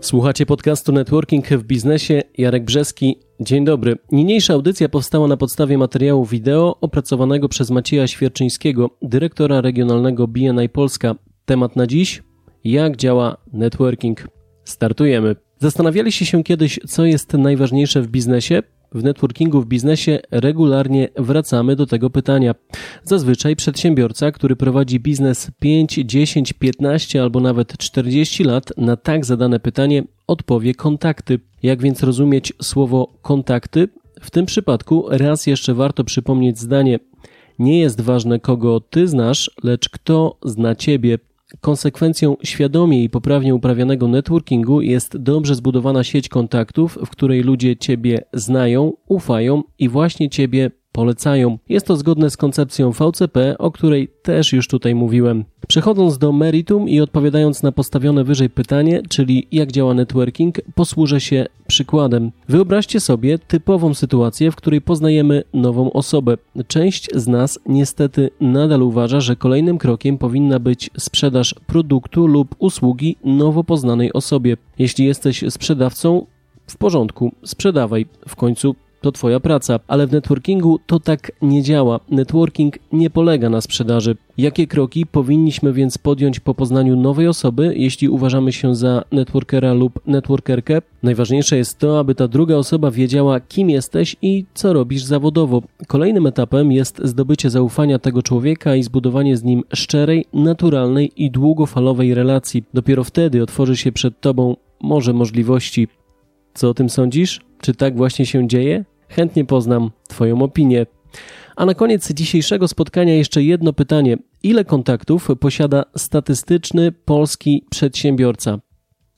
Słuchacie podcastu Networking w biznesie. Jarek Brzeski. Dzień dobry. Niniejsza audycja powstała na podstawie materiału wideo opracowanego przez Macieja Świerczyńskiego, dyrektora regionalnego BNI Polska. Temat na dziś: jak działa networking. Startujemy. Zastanawialiście się kiedyś, co jest najważniejsze w biznesie? W networkingu w biznesie regularnie wracamy do tego pytania. Zazwyczaj przedsiębiorca, który prowadzi biznes 5, 10, 15 albo nawet 40 lat, na tak zadane pytanie odpowie kontakty. Jak więc rozumieć słowo kontakty? W tym przypadku raz jeszcze warto przypomnieć zdanie: Nie jest ważne, kogo ty znasz, lecz kto zna ciebie. Konsekwencją świadomie i poprawnie uprawianego networkingu jest dobrze zbudowana sieć kontaktów, w której ludzie Ciebie znają, ufają i właśnie Ciebie polecają. Jest to zgodne z koncepcją VCP, o której też już tutaj mówiłem. Przechodząc do meritum i odpowiadając na postawione wyżej pytanie, czyli jak działa networking, posłużę się przykładem. Wyobraźcie sobie typową sytuację, w której poznajemy nową osobę. Część z nas niestety nadal uważa, że kolejnym krokiem powinna być sprzedaż produktu lub usługi nowo poznanej osobie. Jeśli jesteś sprzedawcą, w porządku, sprzedawaj. W końcu to Twoja praca, ale w networkingu to tak nie działa. Networking nie polega na sprzedaży. Jakie kroki powinniśmy więc podjąć po poznaniu nowej osoby, jeśli uważamy się za networkera lub networkerkę? Najważniejsze jest to, aby ta druga osoba wiedziała, kim jesteś i co robisz zawodowo. Kolejnym etapem jest zdobycie zaufania tego człowieka i zbudowanie z nim szczerej, naturalnej i długofalowej relacji. Dopiero wtedy otworzy się przed Tobą morze możliwości. Co o tym sądzisz? Czy tak właśnie się dzieje? Chętnie poznam Twoją opinię. A na koniec dzisiejszego spotkania jeszcze jedno pytanie. Ile kontaktów posiada statystyczny polski przedsiębiorca?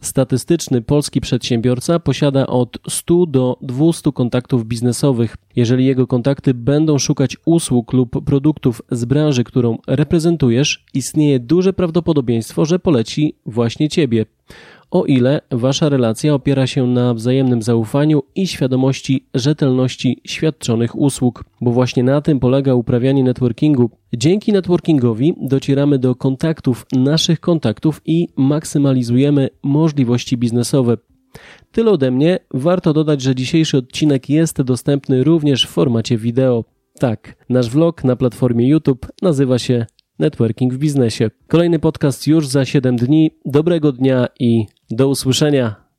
Statystyczny polski przedsiębiorca posiada od 100 do 200 kontaktów biznesowych. Jeżeli jego kontakty będą szukać usług lub produktów z branży, którą reprezentujesz, istnieje duże prawdopodobieństwo, że poleci właśnie ciebie o ile wasza relacja opiera się na wzajemnym zaufaniu i świadomości rzetelności świadczonych usług, bo właśnie na tym polega uprawianie networkingu. Dzięki networkingowi docieramy do kontaktów naszych kontaktów i maksymalizujemy możliwości biznesowe. Tyle ode mnie. Warto dodać, że dzisiejszy odcinek jest dostępny również w formacie wideo. Tak, nasz vlog na platformie YouTube nazywa się Networking w biznesie. Kolejny podcast już za 7 dni. Dobrego dnia i do usłyszenia.